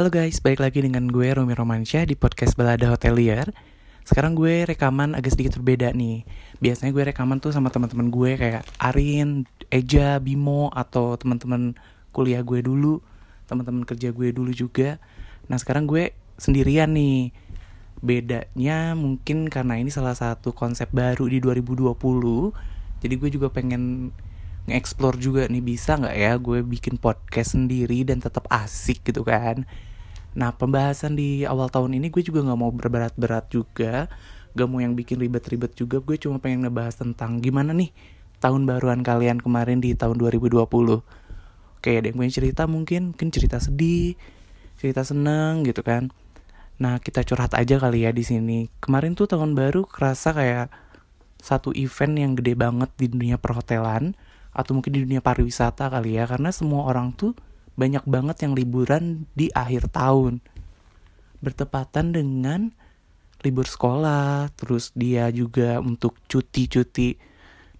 Halo guys, balik lagi dengan gue Romi Romansyah di podcast Balada Hotelier. Sekarang gue rekaman agak sedikit berbeda nih. Biasanya gue rekaman tuh sama teman-teman gue kayak Arin, Eja, Bimo atau teman-teman kuliah gue dulu, teman-teman kerja gue dulu juga. Nah, sekarang gue sendirian nih. Bedanya mungkin karena ini salah satu konsep baru di 2020. Jadi gue juga pengen nge-explore juga nih bisa nggak ya gue bikin podcast sendiri dan tetap asik gitu kan nah pembahasan di awal tahun ini gue juga nggak mau berberat-berat juga gak mau yang bikin ribet-ribet juga gue cuma pengen ngebahas tentang gimana nih tahun baruan kalian kemarin di tahun 2020 Oke, ada yang punya cerita mungkin, mungkin cerita sedih, cerita seneng gitu kan. Nah, kita curhat aja kali ya di sini. Kemarin tuh tahun baru kerasa kayak satu event yang gede banget di dunia perhotelan atau mungkin di dunia pariwisata kali ya karena semua orang tuh banyak banget yang liburan di akhir tahun. Bertepatan dengan libur sekolah terus dia juga untuk cuti-cuti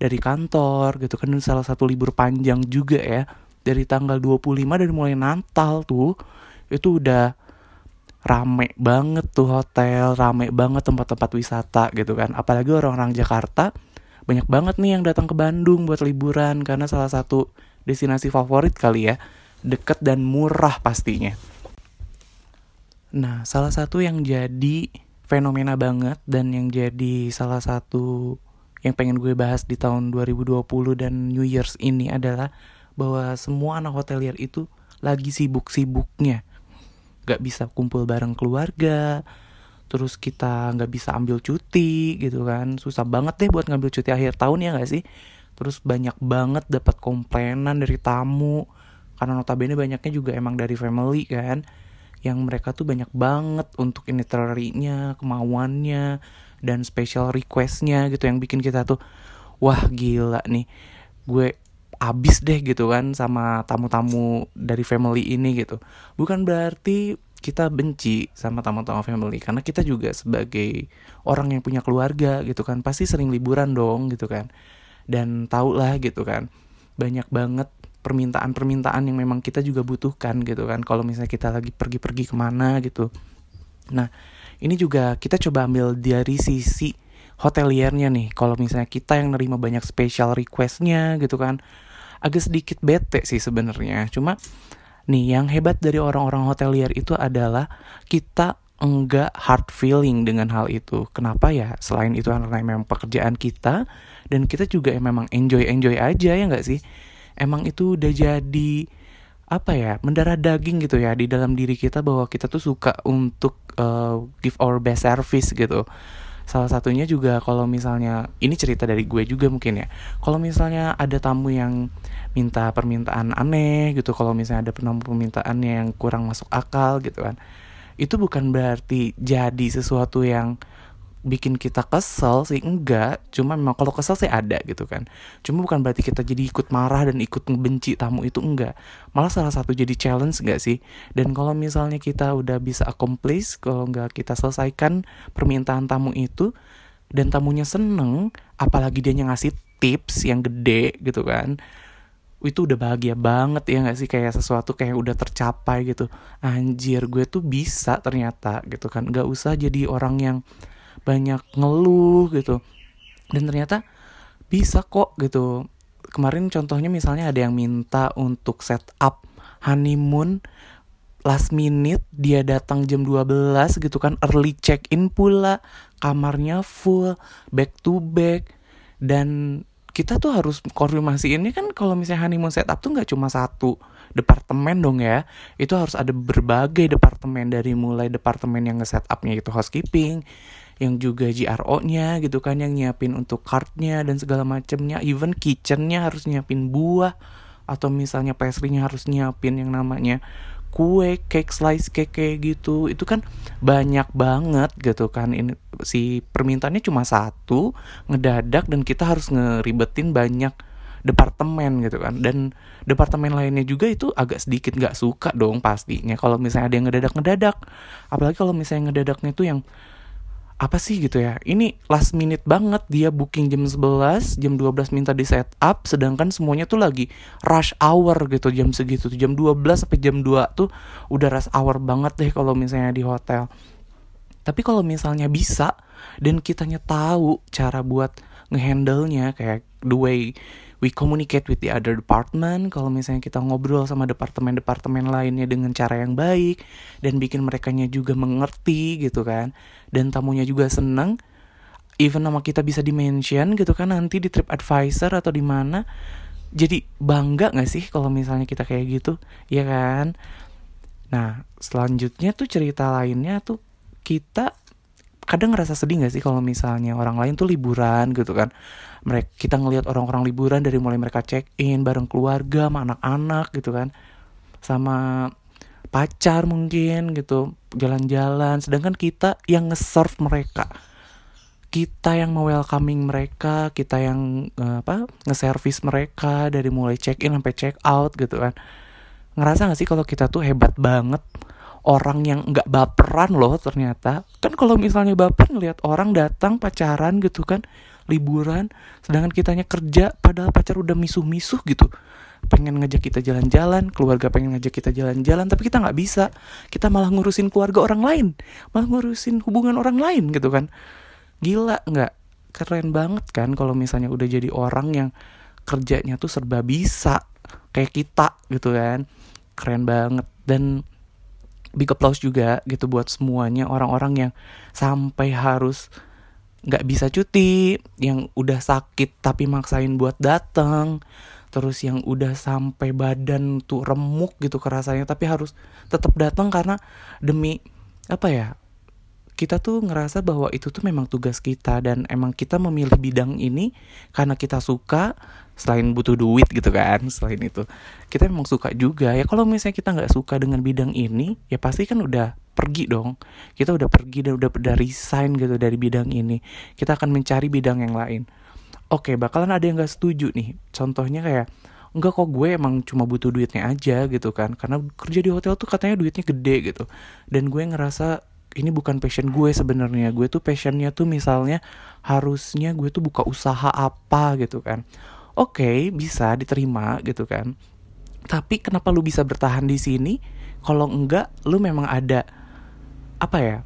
dari kantor gitu kan salah satu libur panjang juga ya dari tanggal 25 dari mulai Natal tuh itu udah rame banget tuh hotel rame banget tempat-tempat wisata gitu kan. Apalagi orang-orang Jakarta banyak banget nih yang datang ke Bandung buat liburan karena salah satu destinasi favorit kali ya, deket dan murah pastinya. Nah, salah satu yang jadi fenomena banget dan yang jadi salah satu yang pengen gue bahas di tahun 2020 dan New Year's ini adalah bahwa semua anak hotelier itu lagi sibuk-sibuknya. Gak bisa kumpul bareng keluarga, terus kita nggak bisa ambil cuti gitu kan susah banget deh buat ngambil cuti akhir tahun ya nggak sih terus banyak banget dapat komplainan dari tamu karena notabene banyaknya juga emang dari family kan yang mereka tuh banyak banget untuk itinerary-nya, kemauannya, dan special requestnya gitu yang bikin kita tuh wah gila nih gue abis deh gitu kan sama tamu-tamu dari family ini gitu. Bukan berarti kita benci sama tamu-tamu family karena kita juga sebagai orang yang punya keluarga gitu kan pasti sering liburan dong gitu kan. Dan tau lah gitu kan banyak banget permintaan-permintaan yang memang kita juga butuhkan gitu kan kalau misalnya kita lagi pergi-pergi ke mana gitu nah ini juga kita coba ambil dari sisi hoteliernya nih kalau misalnya kita yang nerima banyak special requestnya gitu kan agak sedikit bete sih sebenarnya cuma Nih, yang hebat dari orang-orang hotelier itu adalah kita enggak hard feeling dengan hal itu. Kenapa ya? Selain itu karena memang pekerjaan kita dan kita juga memang enjoy-enjoy aja ya enggak sih? Emang itu udah jadi apa ya mendarah daging gitu ya di dalam diri kita bahwa kita tuh suka untuk uh, give our best service gitu. Salah satunya juga kalau misalnya ini cerita dari gue juga mungkin ya kalau misalnya ada tamu yang minta permintaan aneh gitu kalau misalnya ada permintaan yang kurang masuk akal gitu kan itu bukan berarti jadi sesuatu yang bikin kita kesel sih enggak. Cuma memang kalau kesel sih ada gitu kan. Cuma bukan berarti kita jadi ikut marah dan ikut ngebenci tamu itu enggak. Malah salah satu jadi challenge enggak sih? Dan kalau misalnya kita udah bisa accomplish kalau enggak kita selesaikan permintaan tamu itu dan tamunya seneng apalagi dia ngasih tips yang gede gitu kan itu udah bahagia banget ya gak sih? Kayak sesuatu kayak udah tercapai gitu. Anjir gue tuh bisa ternyata gitu kan. Gak usah jadi orang yang banyak ngeluh gitu. Dan ternyata bisa kok gitu. Kemarin contohnya misalnya ada yang minta untuk setup honeymoon last minute dia datang jam 12 gitu kan early check in pula kamarnya full back to back. Dan kita tuh harus konfirmasi ini kan kalau misalnya honeymoon setup tuh nggak cuma satu departemen dong ya. Itu harus ada berbagai departemen dari mulai departemen yang nge-setupnya itu housekeeping yang juga GRO-nya gitu kan yang nyiapin untuk cardnya dan segala macamnya even kitchennya harus nyiapin buah atau misalnya pastry-nya harus nyiapin yang namanya kue, cake slice cake gitu. Itu kan banyak banget gitu kan. Ini si permintaannya cuma satu, ngedadak dan kita harus ngeribetin banyak departemen gitu kan. Dan departemen lainnya juga itu agak sedikit nggak suka dong pastinya kalau misalnya ada yang ngedadak-ngedadak. Apalagi kalau misalnya ngedadaknya itu yang apa sih gitu ya? Ini last minute banget dia booking jam 11 jam 12 minta di set up sedangkan semuanya tuh lagi rush hour gitu jam segitu tuh. Jam 12 sampai jam 2 tuh udah rush hour banget deh kalau misalnya di hotel. Tapi kalau misalnya bisa dan kitanya tahu cara buat ngehandle-nya kayak the way we communicate with the other department. Kalau misalnya kita ngobrol sama departemen-departemen lainnya dengan cara yang baik dan bikin mereka juga mengerti gitu kan. Dan tamunya juga seneng even nama kita bisa dimention gitu kan. Nanti di trip advisor atau di mana jadi bangga gak sih kalau misalnya kita kayak gitu? Ya kan? Nah selanjutnya tuh cerita lainnya tuh kita kadang ngerasa sedih gak sih kalau misalnya orang lain tuh liburan gitu kan? Mereka kita ngelihat orang-orang liburan dari mulai mereka check in bareng keluarga sama anak-anak gitu kan? Sama pacar mungkin gitu jalan-jalan. Sedangkan kita yang nge-serve mereka. Kita yang welcoming mereka kita yang uh, apa nge-service mereka dari mulai check in sampai check out gitu kan? Ngerasa gak sih kalau kita tuh hebat banget orang yang nggak baperan loh ternyata. Kan kalau misalnya baper ngelihat orang datang pacaran gitu kan liburan sedangkan kitanya kerja padahal pacar udah misuh-misuh gitu. Pengen ngajak kita jalan-jalan keluarga pengen ngajak kita jalan-jalan tapi kita nggak bisa. Kita malah ngurusin keluarga orang lain malah ngurusin hubungan orang lain gitu kan. Gila nggak? Keren banget kan kalau misalnya udah jadi orang yang kerjanya tuh serba bisa kayak kita gitu kan. Keren banget. Dan big applause juga gitu buat semuanya orang-orang yang sampai harus nggak bisa cuti, yang udah sakit tapi maksain buat datang, terus yang udah sampai badan tuh remuk gitu kerasanya tapi harus tetap datang karena demi apa ya? Kita tuh ngerasa bahwa itu tuh memang tugas kita dan emang kita memilih bidang ini karena kita suka selain butuh duit gitu kan selain itu. Kita memang suka juga. Ya kalau misalnya kita nggak suka dengan bidang ini ya pasti kan udah pergi dong. Kita udah pergi dan udah udah resign gitu dari bidang ini. Kita akan mencari bidang yang lain. Oke bakalan ada yang gak setuju nih. Contohnya kayak enggak kok gue emang cuma butuh duitnya aja gitu kan. Karena kerja di hotel tuh katanya duitnya gede gitu. Dan gue ngerasa ini bukan passion gue sebenarnya. Gue tuh passionnya tuh misalnya harusnya gue tuh buka usaha apa gitu kan. Oke bisa diterima gitu kan. Tapi kenapa lu bisa bertahan di sini? Kalau enggak lu memang ada apa ya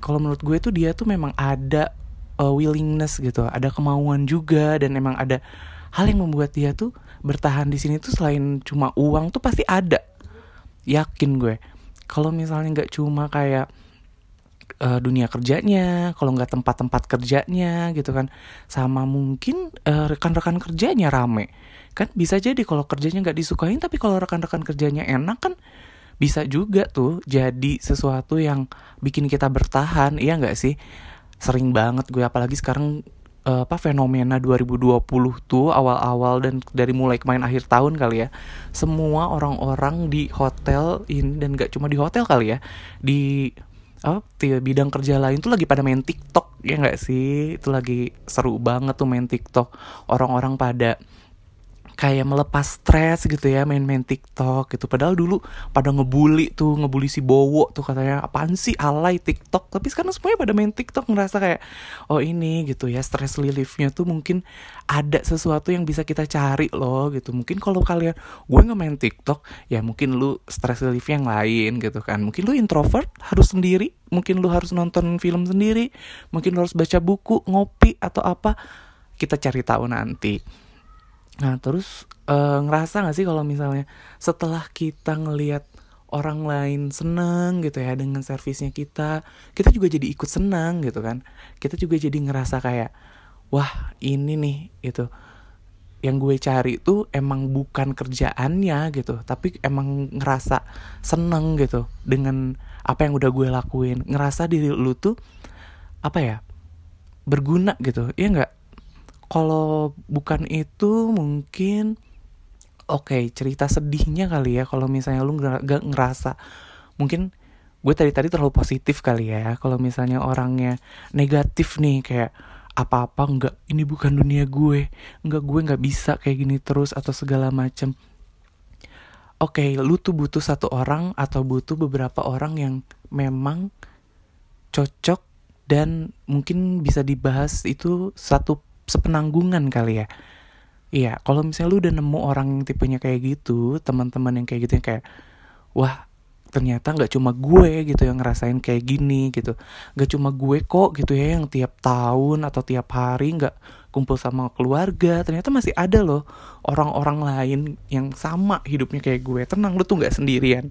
kalau menurut gue tuh dia tuh memang ada uh, willingness gitu ada kemauan juga dan emang ada hal yang membuat dia tuh bertahan di sini tuh selain cuma uang tuh pasti ada. Yakin gue. Kalau misalnya nggak cuma kayak uh, dunia kerjanya kalau nggak tempat-tempat kerjanya gitu kan. Sama mungkin uh, rekan-rekan kerjanya rame. Kan bisa jadi kalau kerjanya nggak disukain tapi kalau rekan-rekan kerjanya enak kan bisa juga tuh jadi sesuatu yang bikin kita bertahan iya nggak sih? Sering banget gue apalagi sekarang uh, apa fenomena 2020 tuh awal-awal dan dari mulai kemarin akhir tahun kali ya. Semua orang-orang di hotel ini dan gak cuma di hotel kali ya di apa bidang kerja lain tuh lagi pada main TikTok ya nggak sih? Itu lagi seru banget tuh main TikTok. Orang-orang pada kayak melepas stres gitu ya main-main TikTok gitu. Padahal dulu pada ngebully tuh, ngebully si Bowo tuh katanya apaan sih alay TikTok. Tapi sekarang semuanya pada main TikTok ngerasa kayak oh ini gitu ya stress reliefnya tuh mungkin ada sesuatu yang bisa kita cari loh gitu. Mungkin kalau kalian gue nggak main TikTok ya mungkin lu stress relief yang lain gitu kan. Mungkin lu introvert harus sendiri, mungkin lu harus nonton film sendiri, mungkin lu harus baca buku, ngopi atau apa. Kita cari tahu nanti. Nah terus uh, ngerasa gak sih kalau misalnya setelah kita ngelihat orang lain seneng gitu ya dengan servisnya kita, kita juga jadi ikut senang gitu kan. Kita juga jadi ngerasa kayak, wah ini nih gitu. Yang gue cari tuh emang bukan kerjaannya gitu, tapi emang ngerasa seneng gitu dengan apa yang udah gue lakuin. Ngerasa diri lu tuh apa ya berguna gitu, iya nggak? Kalau bukan itu mungkin oke okay, cerita sedihnya kali ya kalau misalnya lu gak ngerasa. Mungkin gue tadi tadi terlalu positif kali ya kalau misalnya orangnya negatif nih kayak apa-apa nggak ini bukan dunia gue nggak gue nggak bisa kayak gini terus atau segala macem. Oke okay, lu tuh butuh satu orang atau butuh beberapa orang yang memang cocok dan mungkin bisa dibahas itu satu sepenanggungan kali ya Iya, kalau misalnya lu udah nemu orang yang tipenya kayak gitu, teman-teman yang kayak gitu yang kayak, wah ternyata nggak cuma gue gitu yang ngerasain kayak gini gitu, nggak cuma gue kok gitu ya yang tiap tahun atau tiap hari nggak kumpul sama keluarga, ternyata masih ada loh orang-orang lain yang sama hidupnya kayak gue. Tenang, lu tuh nggak sendirian.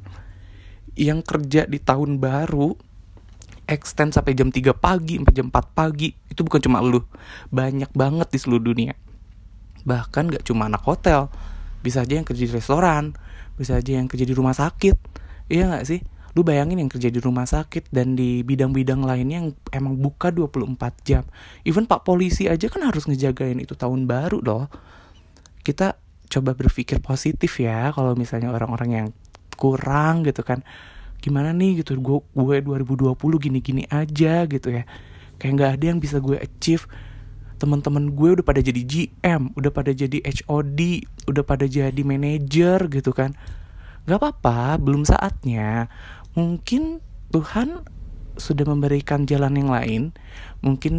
Yang kerja di tahun baru extend sampai jam 3 pagi, sampai jam 4 pagi, itu bukan cuma lu. Banyak banget di seluruh dunia. Bahkan gak cuma anak hotel. Bisa aja yang kerja di restoran. Bisa aja yang kerja di rumah sakit. Iya gak sih? Lu bayangin yang kerja di rumah sakit dan di bidang-bidang lainnya yang emang buka 24 jam. Even pak polisi aja kan harus ngejagain itu tahun baru loh. Kita coba berpikir positif ya kalau misalnya orang-orang yang kurang gitu kan gimana nih gitu gue gue 2020 gini-gini aja gitu ya kayak nggak ada yang bisa gue achieve teman-teman gue udah pada jadi GM, udah pada jadi HOD, udah pada jadi manajer gitu kan. Gak apa-apa, belum saatnya. Mungkin Tuhan sudah memberikan jalan yang lain. Mungkin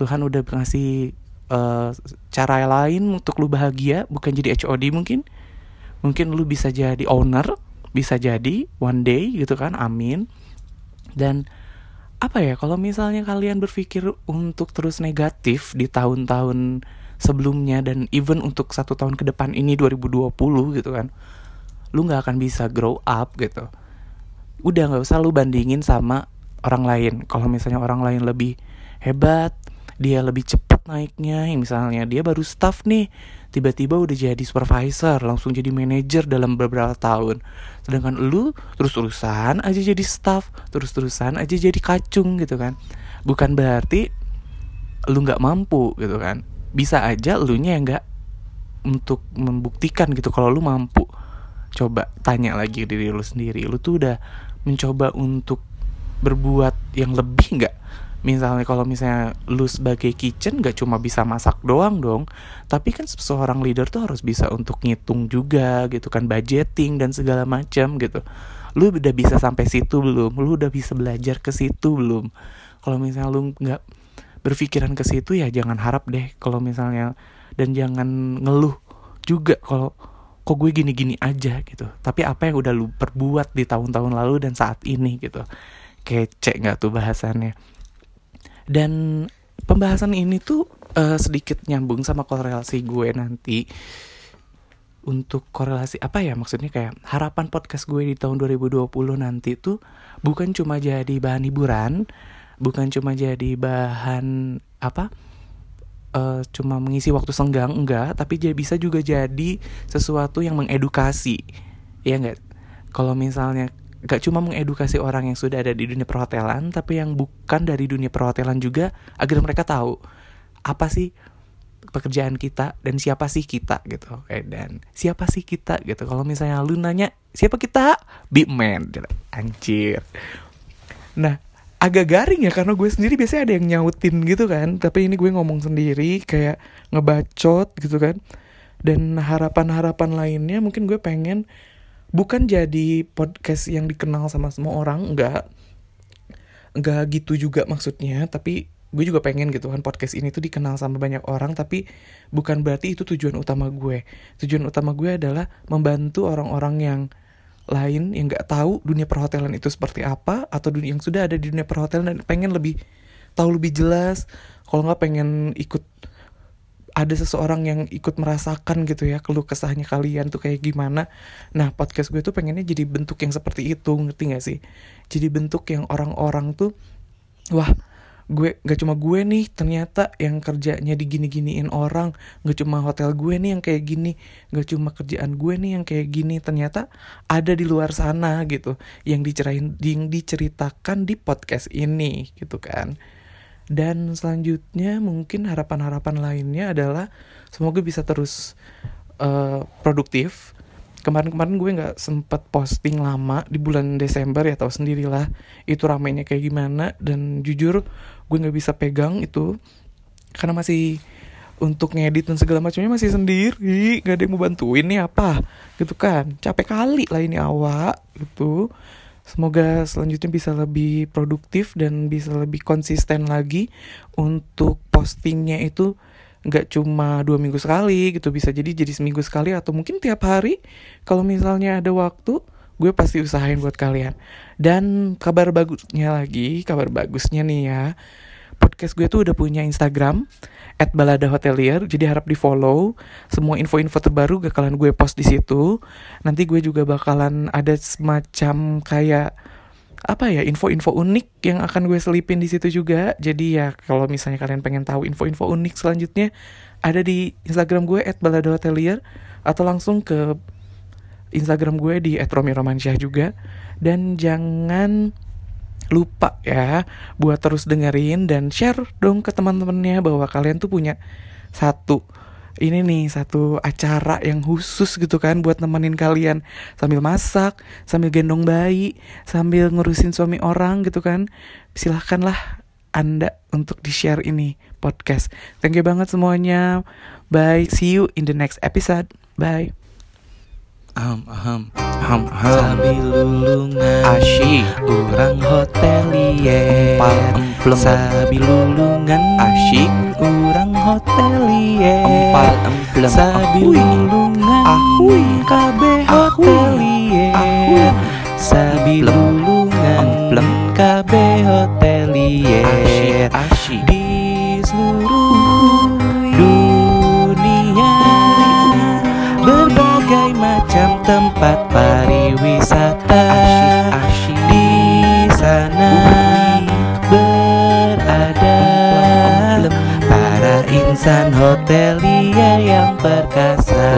Tuhan udah ngasih uh, cara lain untuk lu bahagia, bukan jadi HOD mungkin. Mungkin lu bisa jadi owner, bisa jadi one day gitu kan. Amin. Dan apa ya kalau misalnya kalian berpikir untuk terus negatif di tahun-tahun sebelumnya dan even untuk satu tahun ke depan ini 2020 gitu kan lu nggak akan bisa grow up gitu udah nggak usah lu bandingin sama orang lain kalau misalnya orang lain lebih hebat dia lebih cepat naiknya misalnya dia baru staff nih tiba-tiba udah jadi supervisor langsung jadi manajer dalam beberapa tahun. Sedangkan lu terus-terusan aja jadi staff terus-terusan aja jadi kacung gitu kan. Bukan berarti lu nggak mampu gitu kan. Bisa aja lu nya yang nggak untuk membuktikan gitu kalau lu mampu. Coba tanya lagi diri lu sendiri lu tuh udah mencoba untuk berbuat yang lebih nggak misalnya kalau misalnya lu sebagai kitchen gak cuma bisa masak doang dong tapi kan seorang leader tuh harus bisa untuk ngitung juga gitu kan budgeting dan segala macam gitu. Lu udah bisa sampai situ belum? Lu udah bisa belajar ke situ belum? Kalau misalnya lu nggak berpikiran ke situ ya jangan harap deh kalau misalnya dan jangan ngeluh juga kalau kok gue gini-gini aja? gitu. Tapi apa yang udah lu perbuat di tahun-tahun lalu dan saat ini gitu. Kece nggak tuh bahasannya dan pembahasan ini tuh uh, sedikit nyambung sama korelasi gue nanti untuk korelasi apa ya maksudnya kayak harapan podcast gue di tahun 2020 nanti tuh bukan cuma jadi bahan hiburan, bukan cuma jadi bahan apa uh, cuma mengisi waktu senggang enggak, tapi jadi bisa juga jadi sesuatu yang mengedukasi. Ya enggak? Kalau misalnya gak cuma mengedukasi orang yang sudah ada di dunia perhotelan, tapi yang bukan dari dunia perhotelan juga agar mereka tahu apa sih pekerjaan kita dan siapa sih kita gitu. Eh, dan siapa sih kita gitu. Kalau misalnya lu nanya siapa kita? Big man. Anjir. Nah agak garing ya karena gue sendiri biasanya ada yang nyautin gitu kan. Tapi ini gue ngomong sendiri kayak ngebacot gitu kan. Dan harapan-harapan lainnya mungkin gue pengen bukan jadi podcast yang dikenal sama semua orang enggak. Enggak gitu juga maksudnya tapi gue juga pengen gitu kan podcast ini tuh dikenal sama banyak orang tapi bukan berarti itu tujuan utama gue. Tujuan utama gue adalah membantu orang-orang yang lain yang nggak tahu dunia perhotelan itu seperti apa atau dunia yang sudah ada di dunia perhotelan dan pengen lebih tahu lebih jelas. Kalau nggak pengen ikut ada seseorang yang ikut merasakan gitu ya keluh kesahnya kalian tuh kayak gimana. Nah podcast gue tuh pengennya jadi bentuk yang seperti itu ngerti gak sih? Jadi bentuk yang orang-orang tuh wah gue gak cuma gue nih ternyata yang kerjanya digini-giniin orang gak cuma hotel gue nih yang kayak gini gak cuma kerjaan gue nih yang kayak gini ternyata ada di luar sana gitu. Yang dicerain yang diceritakan di podcast ini gitu kan dan selanjutnya mungkin harapan-harapan lainnya adalah semoga bisa terus uh, produktif. Kemarin-kemarin gue nggak sempet posting lama di bulan Desember ya tahu sendirilah itu ramenya kayak gimana. Dan jujur gue nggak bisa pegang itu karena masih untuk ngedit dan segala macamnya masih sendiri. Gak ada yang mau bantuin nih apa gitu kan. Capek kali lah ini awak gitu Semoga selanjutnya bisa lebih produktif dan bisa lebih konsisten lagi untuk postingnya itu nggak cuma dua minggu sekali gitu bisa jadi jadi seminggu sekali atau mungkin tiap hari. Kalau misalnya ada waktu gue pasti usahain buat kalian. Dan kabar bagusnya lagi kabar bagusnya nih ya podcast gue tuh udah punya Instagram at balada hotelier. Jadi harap di follow semua info-info terbaru bakalan gue post di situ. Nanti gue juga bakalan ada semacam kayak apa ya info-info unik yang akan gue selipin di situ juga. Jadi ya kalau misalnya kalian pengen tahu info-info unik selanjutnya ada di Instagram gue at balada hotelier atau langsung ke Instagram gue di @romiromansyah juga. Dan jangan lupa ya buat terus dengerin dan share dong ke teman-temannya bahwa kalian tuh punya satu ini nih satu acara yang khusus gitu kan buat nemenin kalian sambil masak, sambil gendong bayi, sambil ngurusin suami orang gitu kan. Silahkanlah Anda untuk di-share ini podcast. Thank you banget semuanya. Bye. See you in the next episode. Bye. Aham, aham, aham, aham. Sambil lulungan Asyik. Orang hotelier Empal emplem. Sambil lulungan Asyik. Orang hotelier Empal emplem. Sambil Ahui. lulungan Ahui. Ahui. hotelier Ahui. Emplem. lulungan Emplem. Kabeh hotelier Asyik. Di Asyik. Di sana berada Para insan hotelier yang perkasa